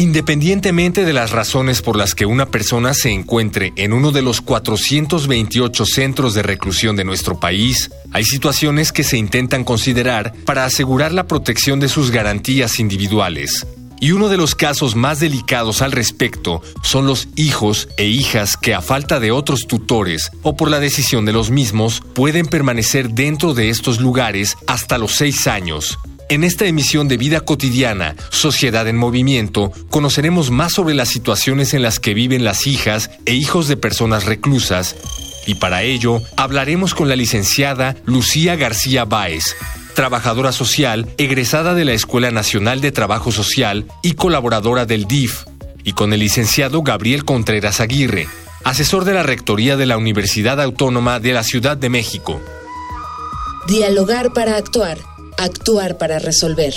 Independientemente de las razones por las que una persona se encuentre en uno de los 428 centros de reclusión de nuestro país, hay situaciones que se intentan considerar para asegurar la protección de sus garantías individuales. Y uno de los casos más delicados al respecto son los hijos e hijas que a falta de otros tutores o por la decisión de los mismos pueden permanecer dentro de estos lugares hasta los seis años, en esta emisión de Vida Cotidiana, Sociedad en Movimiento, conoceremos más sobre las situaciones en las que viven las hijas e hijos de personas reclusas. Y para ello, hablaremos con la licenciada Lucía García Báez, trabajadora social, egresada de la Escuela Nacional de Trabajo Social y colaboradora del DIF, y con el licenciado Gabriel Contreras Aguirre, asesor de la Rectoría de la Universidad Autónoma de la Ciudad de México. Dialogar para actuar actuar para resolver.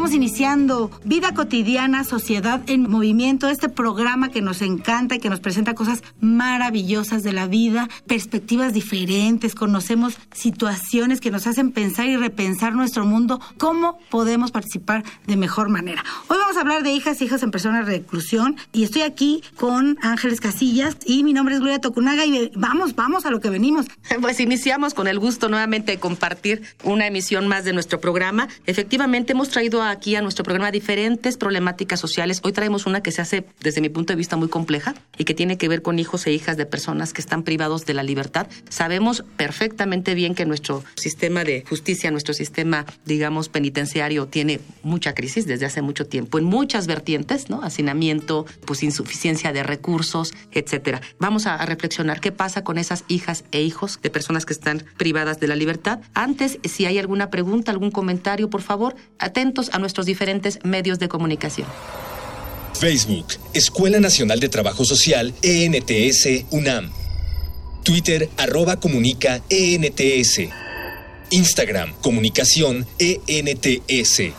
Estamos iniciando Vida Cotidiana, Sociedad en Movimiento, este programa que nos encanta y que nos presenta cosas maravillosas de la vida, perspectivas diferentes, conocemos situaciones que nos hacen pensar y repensar nuestro mundo, cómo podemos participar de mejor manera. Hoy vamos a hablar de hijas e hijas en personas de reclusión y estoy aquí con Ángeles Casillas y mi nombre es Gloria Tocunaga y vamos, vamos a lo que venimos. Pues iniciamos con el gusto nuevamente de compartir una emisión más de nuestro programa. Efectivamente hemos traído aquí a nuestro programa diferentes problemáticas sociales. Hoy traemos una que se hace desde mi punto de vista muy compleja y que tiene que ver con hijos e hijas de personas que están privados de la libertad. Sabemos perfectamente bien que nuestro sistema de justicia, nuestro sistema, digamos, penitenciario tiene mucha crisis desde hace mucho tiempo en muchas vertientes, ¿no? Hacinamiento, pues insuficiencia de recursos, etcétera. Vamos a, a reflexionar qué pasa con esas hijas e hijos de personas que están privadas de la libertad. Antes, si hay alguna pregunta, algún comentario, por favor, atentos a nuestros diferentes medios de comunicación. Facebook, Escuela Nacional de Trabajo Social, ENTS, UNAM. Twitter, arroba comunica, ENTS. Instagram, comunicación, ENTS.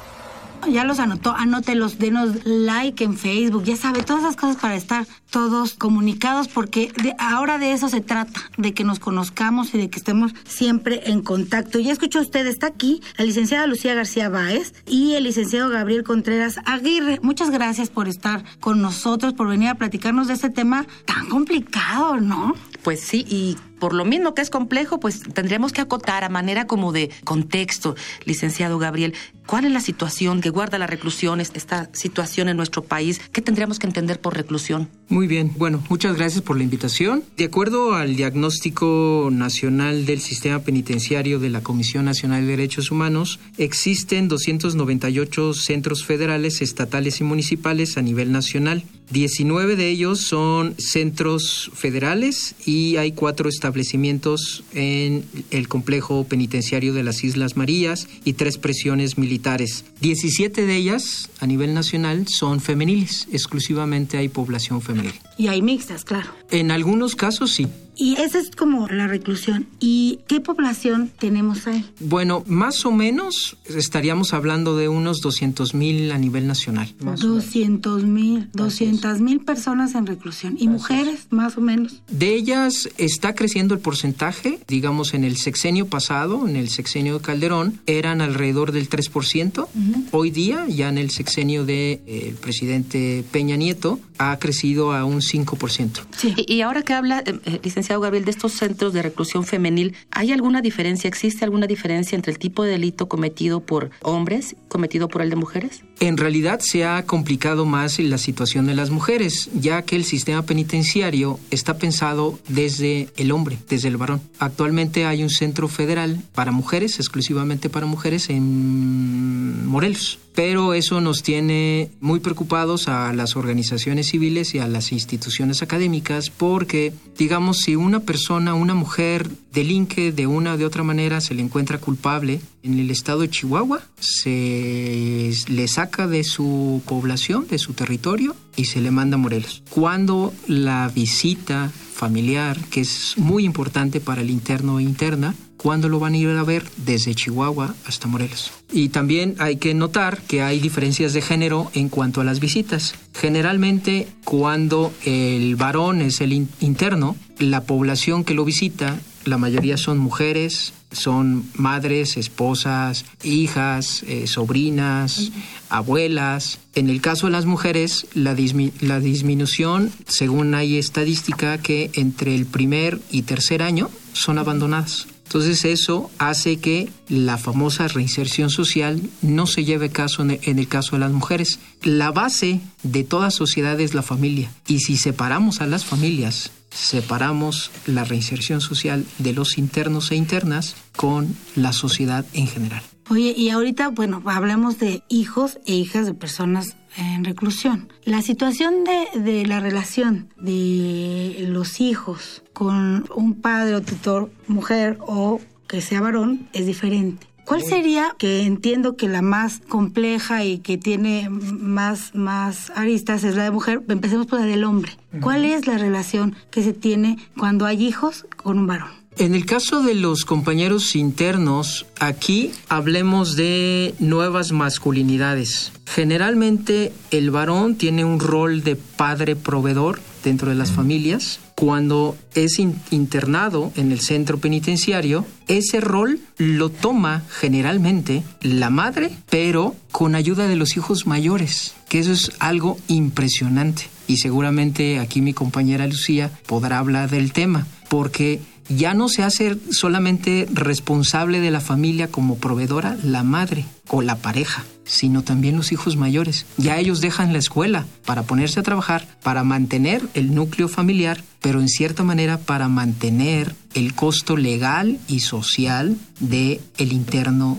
Ya los anotó, anótelos, denos like en Facebook, ya sabe, todas esas cosas para estar todos comunicados, porque ahora de eso se trata, de que nos conozcamos y de que estemos siempre en contacto. Ya escuchó usted, está aquí la licenciada Lucía García Báez y el licenciado Gabriel Contreras Aguirre. Muchas gracias por estar con nosotros, por venir a platicarnos de este tema tan complicado, ¿no? Pues sí, y por lo mismo que es complejo, pues tendremos que acotar a manera como de contexto, licenciado Gabriel, cuál es la situación que guarda la reclusión, esta situación en nuestro país, qué tendríamos que entender por reclusión. Muy bien, bueno, muchas gracias por la invitación. De acuerdo al diagnóstico nacional del sistema penitenciario de la Comisión Nacional de Derechos Humanos, existen 298 centros federales, estatales y municipales a nivel nacional. 19 de ellos son centros federales y hay cuatro establecimientos en el complejo penitenciario de las Islas Marías y tres prisiones militares. 17 de ellas a nivel nacional son femeniles, exclusivamente hay población femenil. Y hay mixtas, claro. En algunos casos sí. Y esa es como la reclusión. ¿Y qué población tenemos ahí? Bueno, más o menos estaríamos hablando de unos 200 mil a nivel nacional. 200 mil, 200 mil personas en reclusión. ¿Y mujeres, más o menos? De ellas está creciendo el porcentaje. Digamos, en el sexenio pasado, en el sexenio de Calderón, eran alrededor del 3%. Hoy día, ya en el sexenio del de, eh, presidente Peña Nieto, ha crecido a un 5%. Sí. Y, y ahora que habla, eh, eh Gabriel, de estos centros de reclusión femenil, ¿hay alguna diferencia? ¿Existe alguna diferencia entre el tipo de delito cometido por hombres, cometido por el de mujeres? En realidad se ha complicado más la situación de las mujeres, ya que el sistema penitenciario está pensado desde el hombre, desde el varón. Actualmente hay un centro federal para mujeres, exclusivamente para mujeres, en Morelos. pero eso nos tiene muy preocupados a las organizaciones civiles y a las instituciones académicas porque, digamos, si una persona, una mujer delinque de una o de otra manera, se le encuentra culpable, en el estado de Chihuahua se le saca de su población, de su territorio y se le manda a Morelos. Cuando la visita familiar, que es muy importante para el interno e interna, cuando lo van a ir a ver desde Chihuahua hasta Morelos. Y también hay que notar que hay diferencias de género en cuanto a las visitas. Generalmente cuando el varón es el interno, la población que lo visita, la mayoría son mujeres, son madres, esposas, hijas, eh, sobrinas, abuelas. En el caso de las mujeres, la, la disminución, según hay estadística, que entre el primer y tercer año son abandonadas. Entonces eso hace que la famosa reinserción social no se lleve caso en el, caso de las mujeres. La base de toda sociedad es la familia. Y si separamos a las familias, separamos la reinserción social de los internos e internas con la sociedad en general. Oye, y ahorita, bueno, hablemos de hijos e hijas de personas en reclusión. La situación de, de la relación de los hijos con un padre o tutor mujer o que sea varón es diferente. ¿Cuál sería, que entiendo que la más compleja y que tiene más, más aristas es la de mujer? Empecemos por la del hombre. ¿Cuál es la relación que se tiene cuando hay hijos con un varón? En el caso de los compañeros internos, aquí hablemos de nuevas masculinidades. Generalmente el varón tiene un rol de padre proveedor dentro de las familias. Cuando es internado en el centro penitenciario, ese rol lo toma generalmente la madre, pero con ayuda de los hijos mayores, que eso es algo impresionante. Y seguramente aquí mi compañera Lucía podrá hablar del tema, porque ya no se hace solamente responsable de la familia como proveedora la madre o la pareja, sino también los hijos mayores. Ya ellos dejan la escuela para ponerse a trabajar, para mantener el núcleo familiar, pero en cierta manera para mantener el costo legal y social de el interno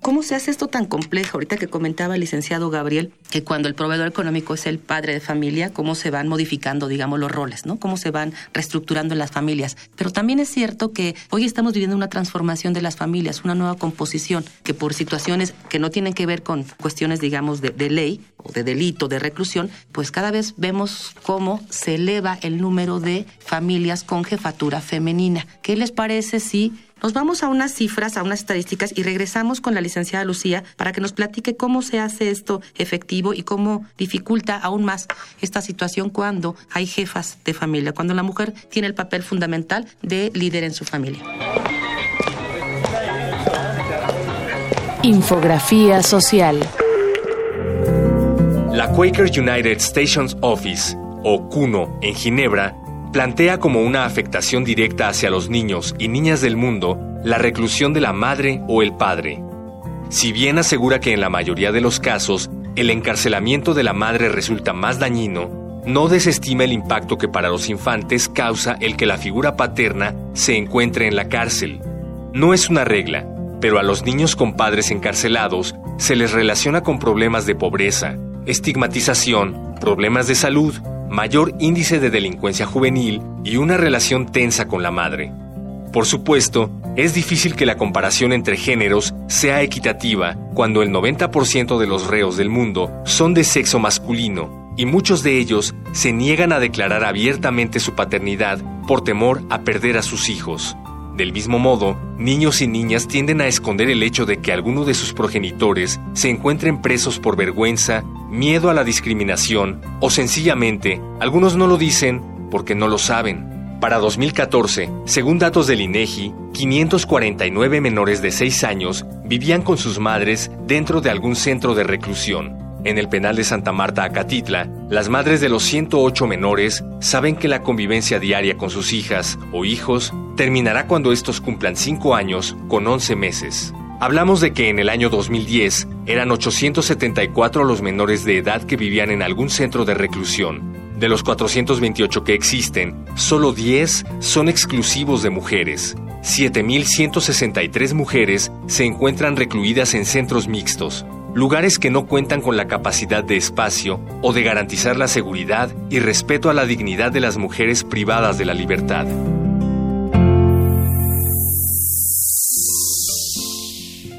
¿Cómo se hace esto tan complejo? Ahorita que comentaba el licenciado Gabriel, que cuando el proveedor económico es el padre de familia, cómo se van modificando, digamos, los roles, ¿no? Cómo se van reestructurando las familias. Pero también es cierto que hoy estamos viviendo una transformación de las familias, una nueva composición, que por situaciones que no tienen que ver con cuestiones, digamos, de, de ley o de delito, de reclusión, pues cada vez vemos cómo se eleva el número de familias con jefatura femenina. ¿Qué les parece si nos vamos a unas cifras, a unas estadísticas y regresamos con la licenciada Lucía para que nos platique cómo se hace esto efectivo y cómo dificulta aún más esta situación cuando hay jefas de familia, cuando la mujer tiene el papel fundamental de líder en su familia. Infografía social. La Quaker United Stations Office, o CUNO, en Ginebra, plantea como una afectación directa hacia los niños y niñas del mundo la reclusión de la madre o el padre. Si bien asegura que en la mayoría de los casos el encarcelamiento de la madre resulta más dañino, no desestima el impacto que para los infantes causa el que la figura paterna se encuentre en la cárcel. No es una regla, pero a los niños con padres encarcelados se les relaciona con problemas de pobreza, estigmatización, problemas de salud, mayor índice de delincuencia juvenil y una relación tensa con la madre. Por supuesto, es difícil que la comparación entre géneros sea equitativa cuando el 90% de los reos del mundo son de sexo masculino y muchos de ellos se niegan a declarar abiertamente su paternidad por temor a perder a sus hijos. Del mismo modo, niños y niñas tienden a esconder el hecho de que alguno de sus progenitores se encuentren presos por vergüenza, miedo a la discriminación o sencillamente algunos no lo dicen porque no lo saben. Para 2014, según datos del INEGI, 549 menores de 6 años vivían con sus madres dentro de algún centro de reclusión. En el penal de Santa Marta, Acatitla, las madres de los 108 menores saben que la convivencia diaria con sus hijas o hijos terminará cuando estos cumplan 5 años con 11 meses. Hablamos de que en el año 2010 eran 874 los menores de edad que vivían en algún centro de reclusión. De los 428 que existen, solo 10 son exclusivos de mujeres. 7.163 mujeres se encuentran recluidas en centros mixtos. Lugares que no cuentan con la capacidad de espacio o de garantizar la seguridad y respeto a la dignidad de las mujeres privadas de la libertad.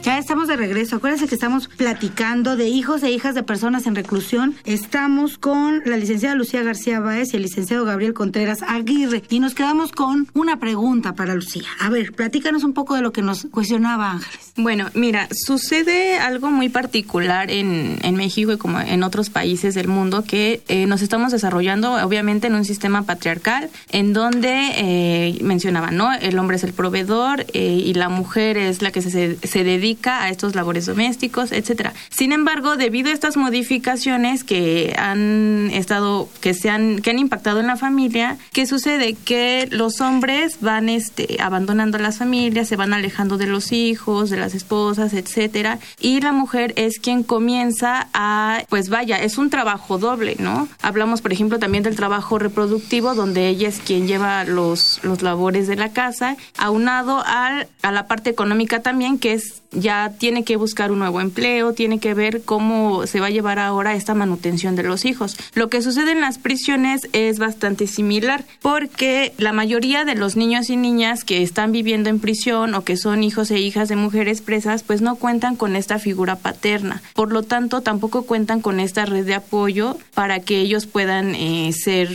Ya estamos de regreso. Acuérdense que estamos platicando de hijos e hijas de personas en reclusión. Estamos con la licenciada Lucía García Báez y el licenciado Gabriel Contreras Aguirre. Y nos quedamos con una pregunta para Lucía. A ver, platícanos un poco de lo que nos cuestionaba Ángeles. Bueno, mira, sucede algo muy particular en, en México y como en otros países del mundo que eh, nos estamos desarrollando obviamente en un sistema patriarcal en donde eh, mencionaba, ¿no? El hombre es el proveedor eh, y la mujer es la que se, se dedica a estos labores domésticos, etcétera. Sin embargo, debido a estas modificaciones que han estado, que se han, que han impactado en la familia, ¿qué sucede? Que los hombres van este, abandonando las familias, se van alejando de los hijos, de las esposas, etcétera, y la mujer es quien comienza a, pues vaya, es un trabajo doble, ¿no? Hablamos, por ejemplo, también del trabajo reproductivo, donde ella es quien lleva los, los labores de la casa, aunado a, a la parte económica también, que es ya tiene que buscar un nuevo empleo, tiene que ver cómo se va a llevar ahora esta manutención de los hijos. Lo que sucede en las prisiones es bastante similar porque la mayoría de los niños y niñas que están viviendo en prisión o que son hijos e hijas de mujeres presas pues no cuentan con esta figura paterna. Por lo tanto, tampoco cuentan con esta red de apoyo para que ellos puedan eh, ser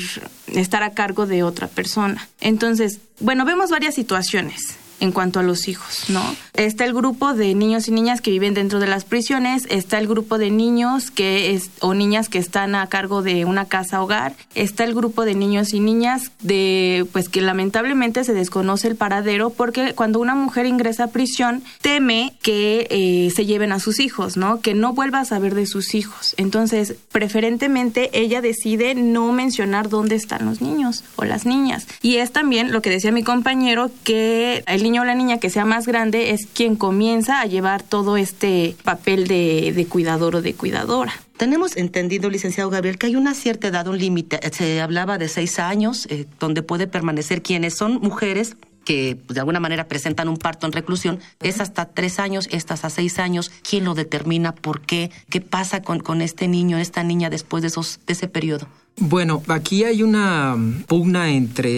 estar a cargo de otra persona. Entonces, bueno, vemos varias situaciones en cuanto a los hijos, ¿no? Está el grupo de niños y niñas que viven dentro de las prisiones, está el grupo de niños que o niñas que están a cargo de una casa hogar, está el grupo de niños y niñas de pues que lamentablemente se desconoce el paradero porque cuando una mujer ingresa a prisión teme que eh, se lleven a sus hijos, ¿no? Que no vuelva a saber de sus hijos. Entonces, preferentemente ella decide no mencionar dónde están los niños o las niñas. Y es también lo que decía mi compañero que el niño o la niña que sea más grande es quien comienza a llevar todo este papel de, cuidador o de cuidadora. Tenemos entendido, licenciado Gabriel, que hay una cierta edad, un límite. Se hablaba de seis años, eh, donde puede permanecer quienes son mujeres que pues, de alguna manera presentan un parto en reclusión, es hasta tres años, es hasta seis años. ¿Quién lo determina? ¿Por qué? ¿Qué pasa con, este niño, esta niña después de, de ese periodo? Bueno, aquí hay una pugna entre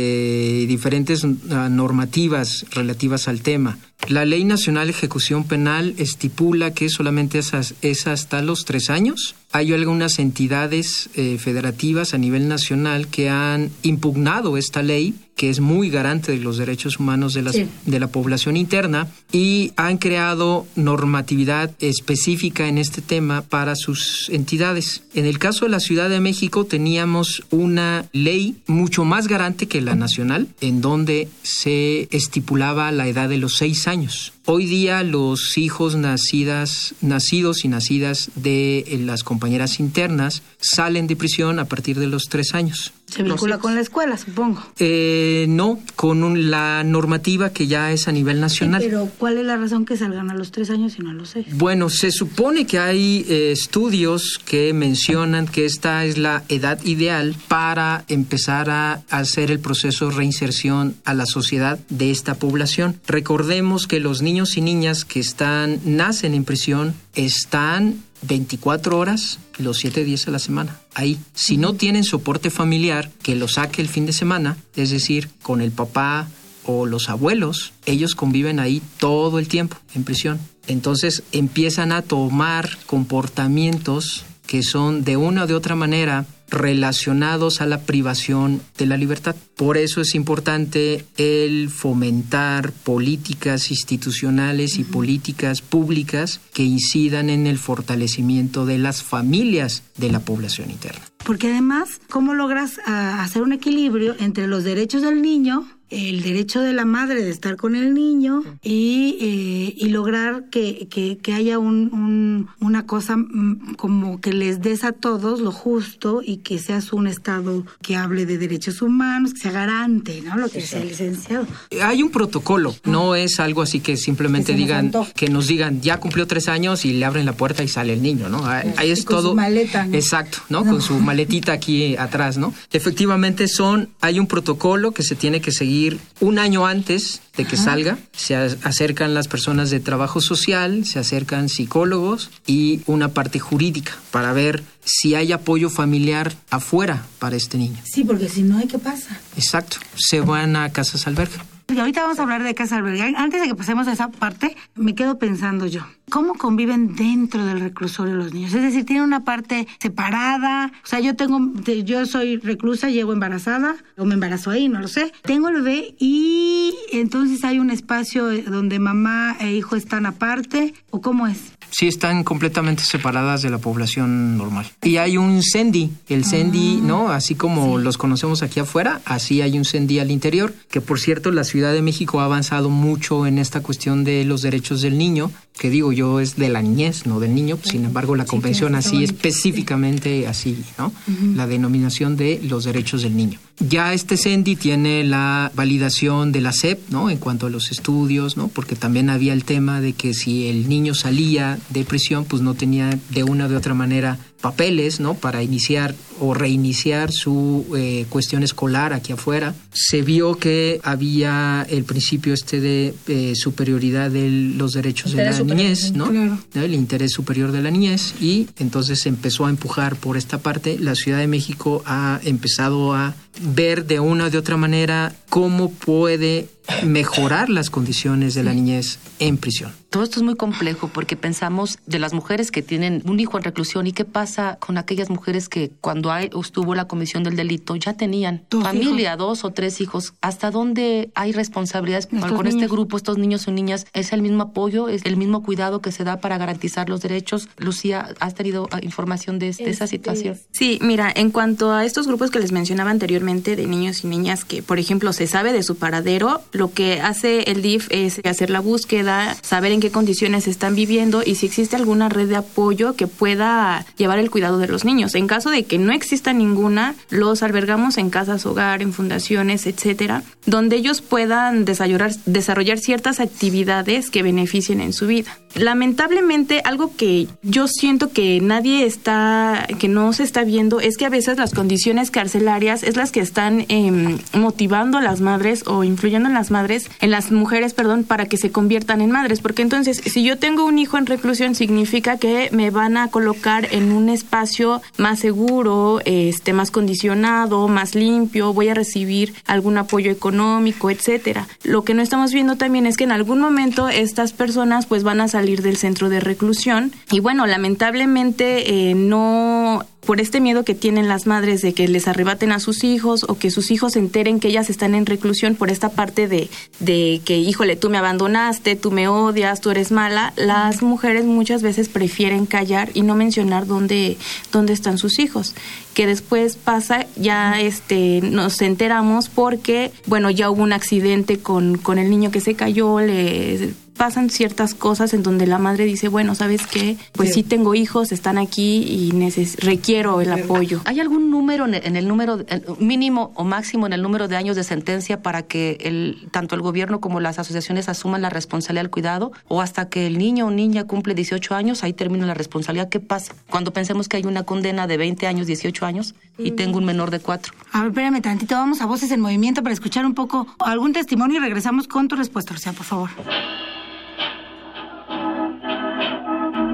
diferentes uh, normativas relativas al tema. La Ley Nacional de Ejecución Penal estipula que solamente es, es hasta los tres años. Hay algunas entidades eh, federativas a nivel nacional que han impugnado esta ley, que es muy garante de los derechos humanos de, las, Sí. de la población interna, y han creado normatividad específica en este tema para sus entidades. En el caso de la Ciudad de México teníamos una ley mucho más garante que la nacional, en donde se estipulaba la edad de los seis años años. Hoy día los hijos nacidas, nacidos y nacidas de eh, las compañeras internas salen de prisión a partir de los tres años. Se vincula con la escuela, supongo. Eh, no, con un- la normativa que ya es a nivel nacional. Pero ¿cuál es la razón que salgan a los tres años y no a los seis? Bueno, se supone que hay eh, estudios que mencionan que esta es la edad ideal para empezar a hacer el proceso de reinserción a la sociedad de esta población. Recordemos que los niños y niñas que están nacen en prisión están 24 horas los 7 días a la semana ahí. Si no tienen soporte familiar que lo saque el fin de semana, es decir, con el papá o los abuelos, ellos conviven ahí todo el tiempo en prisión. Entonces empiezan a tomar comportamientos que son de una o de otra manera relacionados a la privación de la libertad. Por eso es importante el fomentar políticas institucionales y políticas públicas que incidan en el fortalecimiento de las familias de la población interna. Porque además, ¿cómo logras ah, hacer un equilibrio entre los derechos del niño, el derecho de la madre de estar con el niño y, eh, y lograr que, que- que haya un, un- una cosa mm, como que les des a todos lo justo y que seas un Estado que hable de derechos humanos, que sea garante, ¿no? Lo que sea el licenciado. Hay un protocolo, no es algo así que simplemente Que se nos digan, que nos digan, ya cumplió tres años y le abren la puerta y sale el niño, ¿no? Ahí ahí es Y con su todo. maleta, ¿no? Exacto, ¿no? Con su maletita aquí atrás, ¿no? Efectivamente son, hay un protocolo que se tiene que seguir un año antes de que salga. Se acercan las personas de trabajo social, se acercan psicólogos y una parte jurídica para ver si hay apoyo familiar afuera para este niño. Sí, porque si no ¿qué pasa? Exacto, se van a casas alberga. Y ahorita vamos a hablar de casa alberga. Antes de que pasemos a esa parte, me quedo pensando yo, ¿cómo conviven dentro del reclusorio los niños? Es decir, tienen una parte separada. O sea, yo tengo, yo soy reclusa, llego embarazada, o me embarazo ahí, no lo sé. Tengo el bebé y entonces hay un espacio donde mamá e hijo están aparte, ¿o cómo es? Sí están completamente separadas de la población normal. Y hay un CENDI, el CENDI, ah. ¿no? Así como los conocemos aquí afuera, así hay un CENDI al interior, que por cierto la Ciudad de México ha avanzado mucho en esta cuestión de los derechos del niño, que digo yo es de la niñez, no del niño, sin embargo la convención así específicamente así, ¿no? La denominación de los derechos del niño. Ya este CENDI tiene la validación de la SEP, ¿no? En cuanto a los estudios, ¿no? Porque también había el tema de que si el niño salía de prisión, pues no tenía de una u de otra manera papeles, ¿no? Para iniciar o reiniciar su eh, cuestión escolar aquí afuera. Se vio que había el principio este de eh, superioridad de los derechos de la niñez, ¿no? El interés superior de la niñez y entonces se empezó a empujar por esta parte. La Ciudad de México ha empezado a ver de una u de otra manera cómo puede mejorar las condiciones de la niñez en prisión. Todo esto es muy complejo porque pensamos de las mujeres que tienen un hijo en reclusión y qué pasa con aquellas mujeres que cuando hay, estuvo la comisión del delito ya tenían familia, dos o tres hijos. ¿Hasta dónde hay responsabilidades con este grupo, estos niños o niñas? ¿Es el mismo apoyo, es el mismo cuidado que se da para garantizar los derechos? Lucía, ¿has tenido ah, información de, esa este, situación? Sí, mira, en cuanto a estos grupos que les mencionaba anteriormente de niños y niñas que, por ejemplo, se sabe de su paradero, lo que hace el DIF es hacer la búsqueda, saber en qué condiciones están viviendo y si existe alguna red de apoyo que pueda llevar el cuidado de los niños. En caso de que no exista ninguna, los albergamos en casas hogar, en fundaciones, etcétera, donde ellos puedan desarrollar, desarrollar ciertas actividades que beneficien en su vida. Lamentablemente, algo que yo siento que nadie está, que no se está viendo, es que a veces las condiciones carcelarias es las que están em, motivando a las madres o influyendo en las madres, en las mujeres, perdón, para que se conviertan en madres. Porque entonces, si yo tengo un hijo en reclusión, significa que me van a colocar en un espacio más seguro, este, más condicionado, más limpio, voy a recibir algún apoyo económico, etcétera. Lo que no estamos viendo también es que en algún momento estas personas pues van a salir del centro de reclusión y bueno, lamentablemente eh, no por este miedo que tienen las madres de que les arrebaten a sus hijos o que sus hijos se enteren que ellas están en reclusión por esta parte de, de que, híjole, tú me abandonaste, tú me odias, tú eres mala, las mujeres muchas veces prefieren callar y no mencionar dónde, dónde están sus hijos. Que después pasa, ya este, nos enteramos porque, bueno, ya hubo un accidente con, con el niño que se cayó, le pasan ciertas cosas en donde la madre dice, bueno, ¿sabes qué? Pues sí, tengo hijos, están aquí y requiero el apoyo. ¿Hay algún número en el, número mínimo o máximo en el número de años de sentencia para que el, tanto el gobierno como las asociaciones asuman la responsabilidad del cuidado? ¿O hasta que el niño o niña cumple 18 años, ahí termina la responsabilidad? ¿Qué pasa cuando pensemos que hay una condena de 20 años, 18 años y tengo un menor de 4? A ver, espérame tantito, vamos a Voces en Movimiento para escuchar un poco algún testimonio y regresamos con tu respuesta, sea por favor.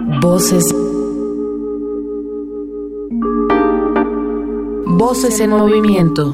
Voces. Voces en movimiento.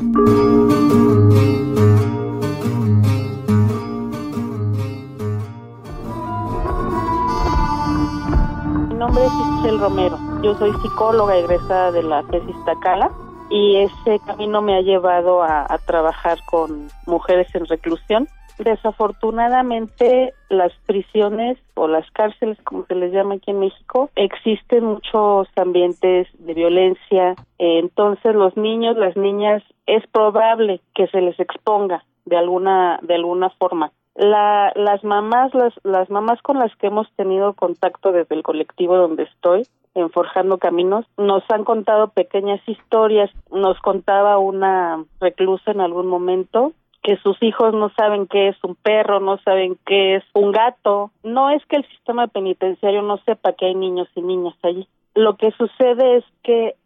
Mi nombre es Isabel Romero. Yo soy psicóloga egresada de la tesis Tacala y ese camino me ha llevado a trabajar con mujeres en reclusión Desafortunadamente, las prisiones o las cárceles, como se les llama aquí en México, existen muchos ambientes de violencia. Entonces, los niños, las niñas, es probable que se les exponga de alguna de alguna forma. La, las mamás, las, las mamás con las que hemos tenido contacto desde el colectivo donde estoy, en Forjando Caminos, nos han contado pequeñas historias. Nos contaba una reclusa en algún momento que sus hijos no saben qué es un perro, no saben qué es un gato. No es que el sistema penitenciario no sepa que hay niños y niñas allí. Lo que sucede es que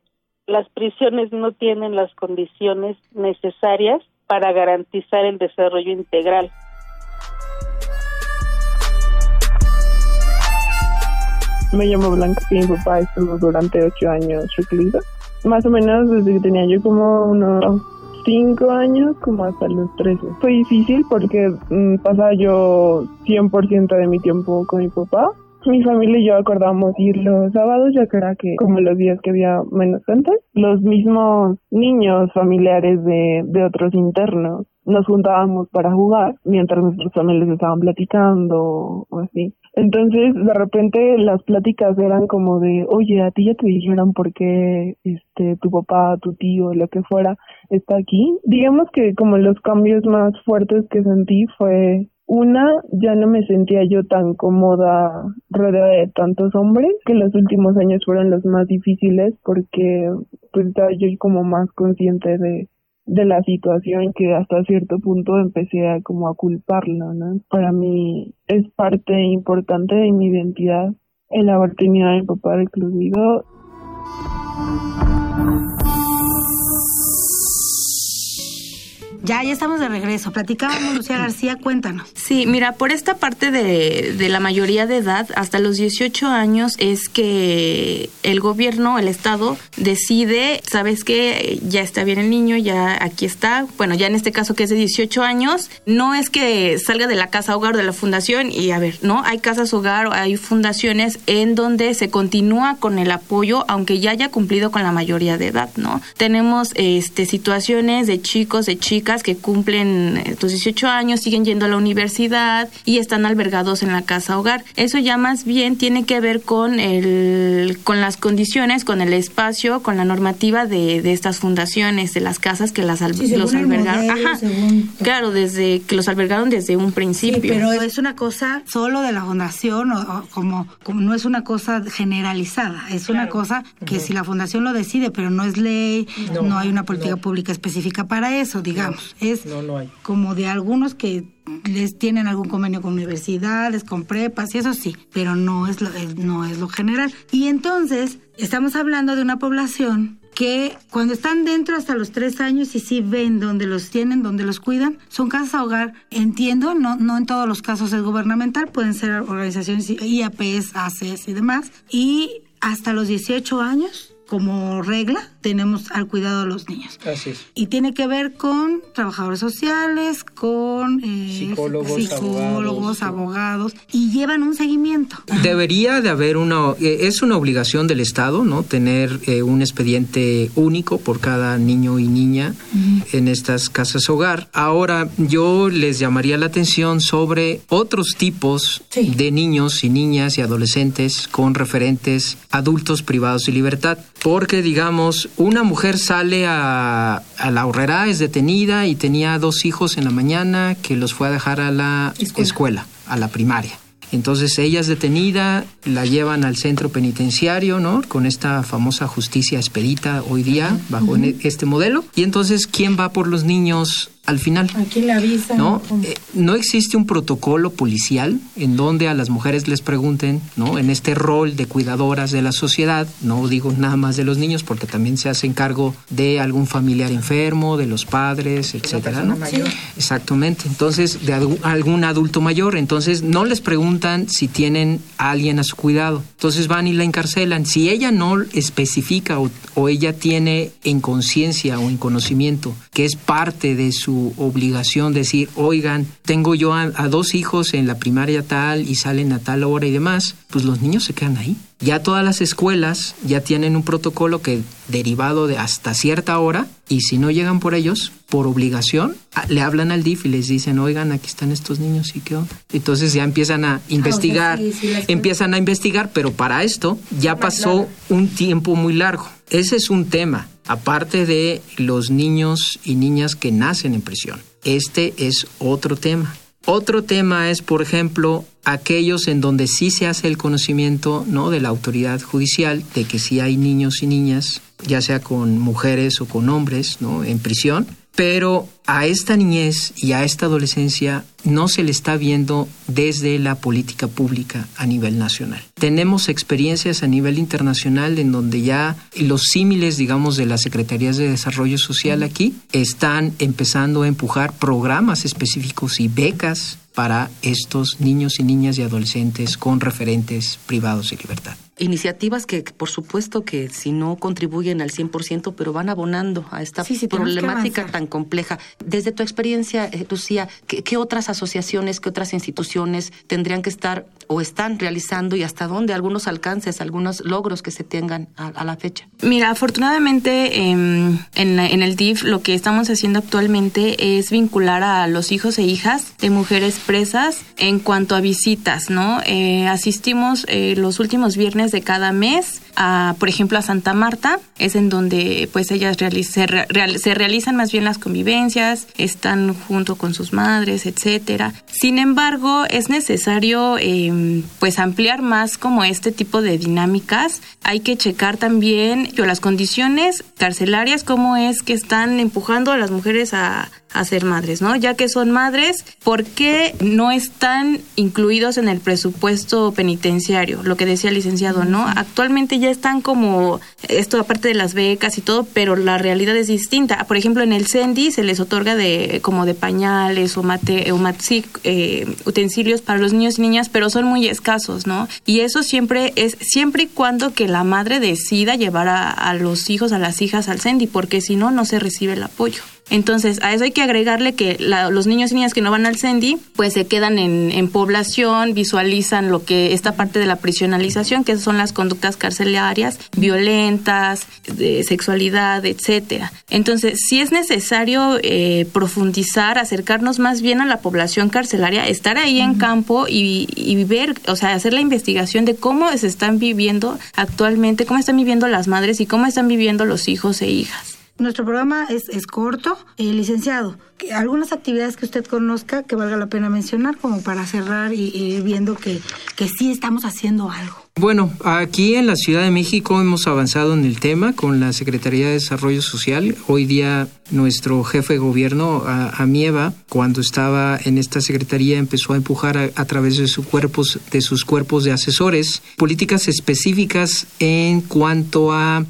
las prisiones no tienen las condiciones necesarias para garantizar el desarrollo integral. Me llamo Blanca y mi papá estuvo durante ocho años recluido. Más o menos desde que tenía yo como unos cinco años como hasta los trece. Fue difícil porque mm, pasaba yo 100% de mi tiempo con mi papá. Mi familia y yo acordamos ir los sábados, ya que era que como los días que había menos gente, los mismos niños familiares de, de otros internos nos juntábamos para jugar mientras nuestros familiares estaban platicando o así. Entonces, de repente las pláticas eran como de, oye, a ti ya te dijeron por qué este, tu papá, tu tío, lo que fuera, está aquí. Digamos que como los cambios más fuertes que sentí fue una, ya no me sentía yo tan cómoda rodeada de tantos hombres, que los últimos años fueron los más difíciles porque pues estaba yo como más consciente de de la situación que hasta cierto punto empecé a como a culparlo, ¿no? Para mí es parte importante de mi identidad el haber tenido a mi papá recluido. Ya, ya estamos de regreso. Platicábamos, Lucía García, cuéntanos. Sí, mira, por esta parte de, de, la mayoría de edad, hasta los 18 años es que el gobierno, el Estado, decide, ¿sabes qué? Ya está bien el niño, ya aquí está. Bueno, ya en este caso que es de 18 años, no es que salga de la casa hogar o de la fundación y a ver, ¿no? Hay casas hogar, hay fundaciones en donde se continúa con el apoyo, aunque ya haya cumplido con la mayoría de edad, ¿no? Tenemos este, situaciones de chicos, de chicas, que cumplen estos 18 años, siguen yendo a la universidad y están albergados en la casa hogar. Eso ya más bien tiene que ver con el con las condiciones, con el espacio, con la normativa de, de estas fundaciones, de las casas que las los albergaron. Ajá. Claro, desde que los albergaron desde un principio. Sí, pero es una cosa solo de la fundación o, como, como no es una cosa generalizada, es una cosa que si la fundación lo decide, pero no es ley, no, no hay una política no. pública específica para eso, digamos es no, no hay. como de algunos que les tienen algún convenio con universidades, con prepas y eso sí, pero no es lo, no es lo general. Y entonces estamos hablando de una población que cuando están dentro hasta los tres años y sí ven donde los tienen, donde los cuidan, son casas a hogar, entiendo, no, no en todos los casos es gubernamental, pueden ser organizaciones IAPs, ACS y demás, y hasta los 18 años como regla tenemos al cuidado de los niños. Así es. Y tiene que ver con trabajadores sociales, con eh, psicólogos, psicólogos abogados, abogados, y llevan un seguimiento. Debería de haber una, eh, es una obligación del Estado, ¿no? Tener eh, un expediente único por cada niño y niña uh -huh. en estas casas hogar. Ahora, yo les llamaría la atención sobre otros tipos sí. de niños y niñas y adolescentes con referentes adultos privados de libertad. Porque, digamos, una mujer sale a, a, la horrera, es detenida y tenía dos hijos en la mañana que los fue a dejar a la escuela, escuela a la primaria. Entonces ella es detenida, la llevan al centro penitenciario, ¿no? Con esta famosa justicia expedita hoy día, bajo uh -huh. este modelo. Y entonces, ¿quién va por los niños al final. Aquí le avisan. ¿no? Eh, no existe un protocolo policial en donde a las mujeres les pregunten, ¿no? En este rol de cuidadoras de la sociedad, no digo nada más de los niños porque también se hacen cargo de algún familiar enfermo, de los padres, etcétera, ¿no? Sí. Exactamente. Entonces, de algún adulto mayor, entonces no les preguntan si tienen a alguien a su cuidado. Entonces van y la encarcelan. Si ella no especifica o, o ella tiene en conciencia o en conocimiento que es parte de su obligación decir, oigan, tengo yo a, a, dos hijos en la primaria tal y salen a tal hora y demás, pues los niños se quedan ahí. Ya todas las escuelas ya tienen un protocolo que derivado de hasta cierta hora y si no llegan por ellos, por obligación, le hablan al DIF y les dicen, oigan, aquí están estos niños y qué onda. Entonces ya empiezan a investigar, ah, sí, sí, empiezan a investigar, pero para esto ya pasó un tiempo muy largo. Ese es un tema, aparte de los niños y niñas que nacen en prisión. Este es otro tema. Otro tema es, por ejemplo, aquellos en donde sí se hace el conocimiento ¿no? de la autoridad judicial de que sí hay niños y niñas, ya sea con mujeres o con hombres, ¿no? en prisión, pero a esta niñez y a esta adolescencia no se le está viendo desde la política pública a nivel nacional. Tenemos experiencias a nivel internacional en donde ya los símiles, digamos, de las Secretarías de Desarrollo Social aquí están empezando a empujar programas específicos y becas para estos niños y niñas y adolescentes con referentes privados de libertad iniciativas que, por supuesto que si no contribuyen al 100%, pero van abonando a esta problemática tan compleja. Desde tu experiencia, eh, Lucía, ¿qué, otras asociaciones, qué otras instituciones tendrían que estar o están realizando y hasta dónde algunos alcances, algunos logros que se tengan a, la fecha? Mira, afortunadamente em, en, en el DIF lo que estamos haciendo actualmente es vincular a los hijos e hijas de mujeres presas en cuanto a visitas, ¿no? Eh, asistimos eh, los últimos viernes de cada mes, por ejemplo, a Santa Marta, es en donde pues ellas se, realizan más bien las convivencias, están junto con sus madres, etcétera. Sin embargo, es necesario em, pues ampliar más como este tipo de dinámicas. Hay que checar también las condiciones carcelarias, cómo es que están empujando a las mujeres a, a ser madres, ¿no? Ya que son madres, ¿por qué no están incluidos en el presupuesto penitenciario? Lo que decía el licenciado, ¿no? Actualmente ya están como esto aparte de las becas y todo, pero la realidad es distinta. Por ejemplo, en el CENDI se les otorga de como de pañales o mate, o eh, utensilios para los niños y niñas, pero son muy escasos, ¿no? Y eso siempre es siempre y cuando que la madre decida llevar a, a los hijos, a las hijas al CENDI, porque si no, no se recibe el apoyo. Entonces, a eso hay que agregarle que los niños y niñas que no van al CENDI, pues se quedan en, población, visualizan lo que esta parte de la prisionalización, que son las conductas carcelarias, violentas, de sexualidad, etcétera. Entonces, si es necesario eh, profundizar, acercarnos más bien a la población carcelaria, estar ahí en campo y, y ver, o sea, hacer la investigación de cómo se están viviendo actualmente, cómo están viviendo las madres y cómo están viviendo los hijos e hijas. Nuestro programa es, es corto. Eh, licenciado, algunas actividades que usted conozca que valga la pena mencionar como para cerrar y, ir viendo que, que sí estamos haciendo algo. Bueno, aquí en la Ciudad de México hemos avanzado en el tema con la Secretaría de Desarrollo Social. Hoy día nuestro jefe de gobierno, Amieva, cuando estaba en esta secretaría, empezó a empujar a, través de, sus cuerpos, de sus cuerpos de asesores políticas específicas en cuanto a,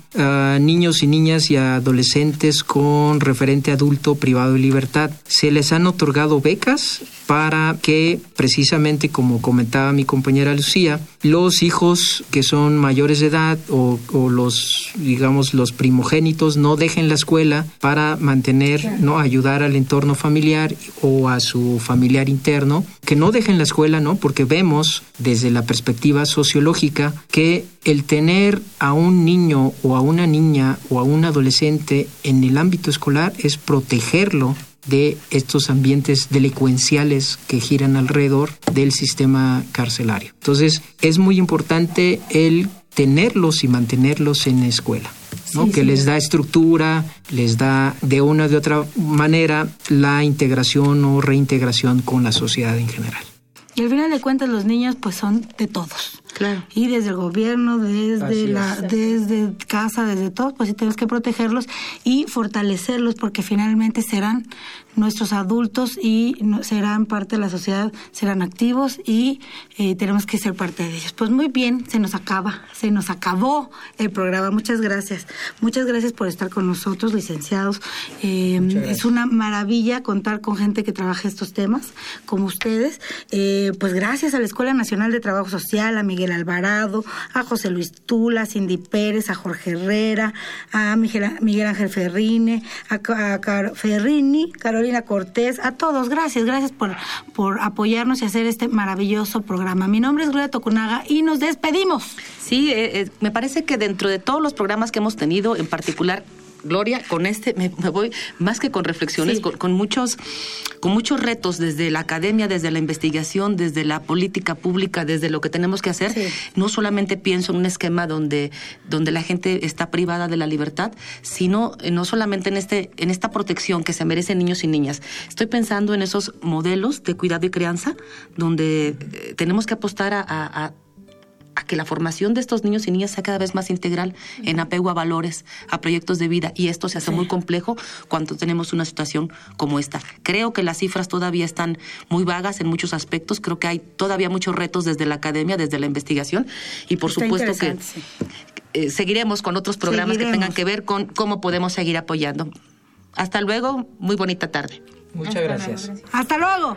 niños y niñas y adolescentes con referente adulto privado de libertad. Se les han otorgado becas para que precisamente, como comentaba mi compañera Lucía, los hijos que son mayores de edad o, los, digamos, los primogénitos no dejen la escuela para mantener, ¿no? Ayudar al entorno familiar o a su familiar interno, que no dejen la escuela, ¿no? Porque vemos desde la perspectiva sociológica que el tener a un niño o a una niña o a un adolescente en el ámbito escolar es protegerlo de estos ambientes delincuenciales que giran alrededor del sistema carcelario. Entonces, es muy importante el tenerlos y mantenerlos en la escuela. ¿no? que les da estructura, les da de una o de otra manera la integración o reintegración con la sociedad en general. Y al final de cuentas los niños pues son de todos. Claro. Y desde el gobierno, desde la, desde casa, desde todo, pues sí tenemos que protegerlos y fortalecerlos porque finalmente serán nuestros adultos y serán parte de la sociedad, serán activos y eh, tenemos que ser parte de ellos. Pues muy bien, se nos acaba, se nos acabó el programa. Muchas gracias. Muchas gracias por estar con nosotros, licenciados. Eh, es una maravilla contar con gente que trabaja estos temas, como ustedes. Eh, pues gracias a la Escuela Nacional de Trabajo Social, a Miguel Alvarado, a José Luis Tula, Cindy Pérez, a Jorge Herrera, a Miguel, Miguel Ángel Ferrine, a, Ferrini, Carolina Cortés, a todos. Gracias, gracias por, por apoyarnos y hacer este maravilloso programa. Mi nombre es Gloria Tocunaga y nos despedimos. Sí, eh, eh, me parece que dentro de todos los programas que hemos tenido, en particular Gloria, con este me, voy más que con reflexiones, con, muchos, con muchos retos desde la academia, desde la investigación, desde la política pública, desde lo que tenemos que hacer. No solamente pienso en un esquema donde, donde la gente está privada de la libertad, sino eh, no solamente en este, en esta protección que se merecen niños y niñas. Estoy pensando en esos modelos de cuidado y crianza donde eh, tenemos que apostar a a que la formación de estos niños y niñas sea cada vez más integral en apego a valores, a proyectos de vida. Y esto se hace muy complejo cuando tenemos una situación como esta. Creo que las cifras todavía están muy vagas en muchos aspectos. Creo que hay todavía muchos retos desde la academia, desde la investigación. Y por supuesto que eh, seguiremos con otros programas que tengan que ver con cómo podemos seguir apoyando. Hasta luego, muy bonita tarde. Muchas gracias. Hasta luego.